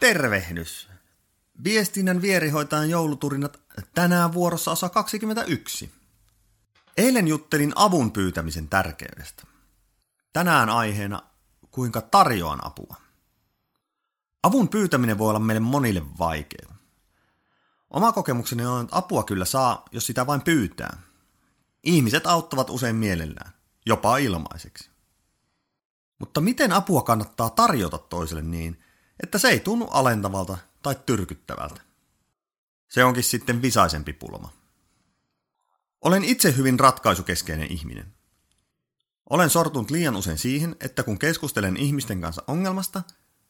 Tervehdys! Viestinnän vierihoitajan jouluturinat tänään vuorossa osa 21. Eilen juttelin avun pyytämisen tärkeydestä. Tänään aiheena, kuinka tarjoan apua. Avun pyytäminen voi olla meille monille vaikeaa. Oma kokemukseni on, että apua kyllä saa, jos sitä vain pyytää. Ihmiset auttavat usein mielellään, jopa ilmaiseksi. Mutta miten apua kannattaa tarjota toiselle niin, että se ei tunnu alentavalta tai tyrkyttävältä? Se onkin sitten visaisempi pulma. Olen itse hyvin ratkaisukeskeinen ihminen. Olen sortunut liian usein siihen, että kun keskustelen ihmisten kanssa ongelmasta,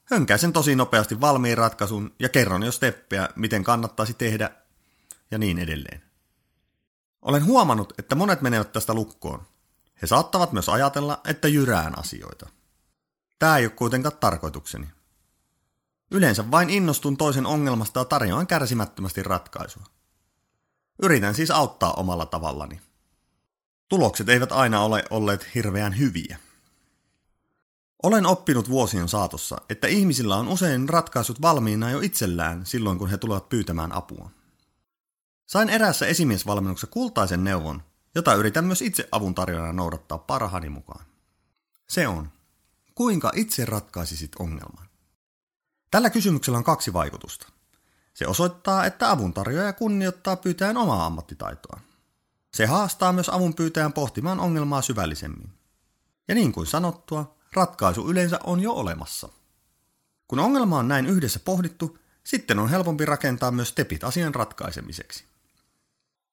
hönkäisen tosi nopeasti valmiin ratkaisun ja kerron jo steppejä, miten kannattaisi tehdä ja niin edelleen. Olen huomannut, että monet menevät tästä lukkoon. He saattavat myös ajatella, että jyrään asioita. Tämä ei ole kuitenkaan tarkoitukseni. Yleensä vain innostun toisen ongelmasta ja tarjoan kärsimättömästi ratkaisua. Yritän siis auttaa omalla tavallani. Tulokset eivät aina ole olleet hirveän hyviä. Olen oppinut vuosien saatossa, että ihmisillä on usein ratkaisut valmiina jo itsellään silloin, kun he tulevat pyytämään apua. Sain erässä esimiesvalmennuksessa kultaisen neuvon, jota yritän myös itse avun tarjoajana noudattaa parhaani mukaan. Se on, kuinka itse ratkaisisit ongelman? Tällä kysymyksellä on kaksi vaikutusta. Se osoittaa, että avun tarjoaja kunnioittaa pyytäjän omaa ammattitaitoa. Se haastaa myös avun pyytäjän pohtimaan ongelmaa syvällisemmin. Ja niin kuin sanottua, ratkaisu yleensä on jo olemassa. Kun ongelma on näin yhdessä pohdittu, sitten on helpompi rakentaa myös stepit asian ratkaisemiseksi.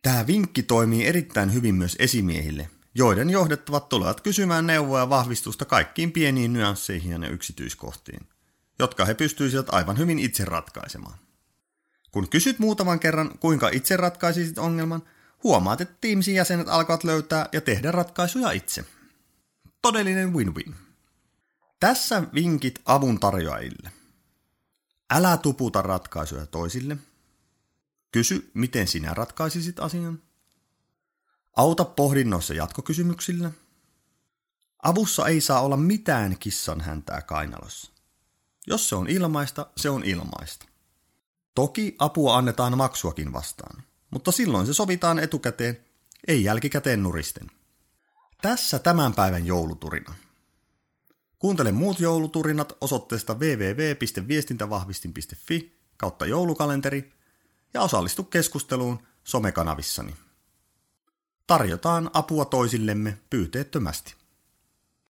Tämä vinkki toimii erittäin hyvin myös esimiehille, joiden johdettavat tulevat kysymään neuvoa ja vahvistusta kaikkiin pieniin nyansseihin ja yksityiskohtiin, jotka he pystyisivät aivan hyvin itse ratkaisemaan. Kun kysyt muutaman kerran, kuinka itse ratkaisisit ongelman, huomaat, että Teamsin jäsenet alkavat löytää ja tehdä ratkaisuja itse. Todellinen win-win. Tässä vinkit avun tarjoajille. Älä tuputa ratkaisuja toisille. Kysy, miten sinä ratkaisisit asian. Auta pohdinnoissa jatkokysymyksillä. Avussa ei saa olla mitään kissan häntää kainalossa. Jos se on ilmaista, se on ilmaista. Toki apua annetaan maksuakin vastaan, mutta silloin se sovitaan etukäteen, ei jälkikäteen nuristen. Tässä tämän päivän jouluturina. Kuuntele muut jouluturinat osoitteesta www.viestintävahvistin.fi kautta joulukalenteri ja osallistu keskusteluun somekanavissani. Tarjotaan apua toisillemme pyyteettömästi.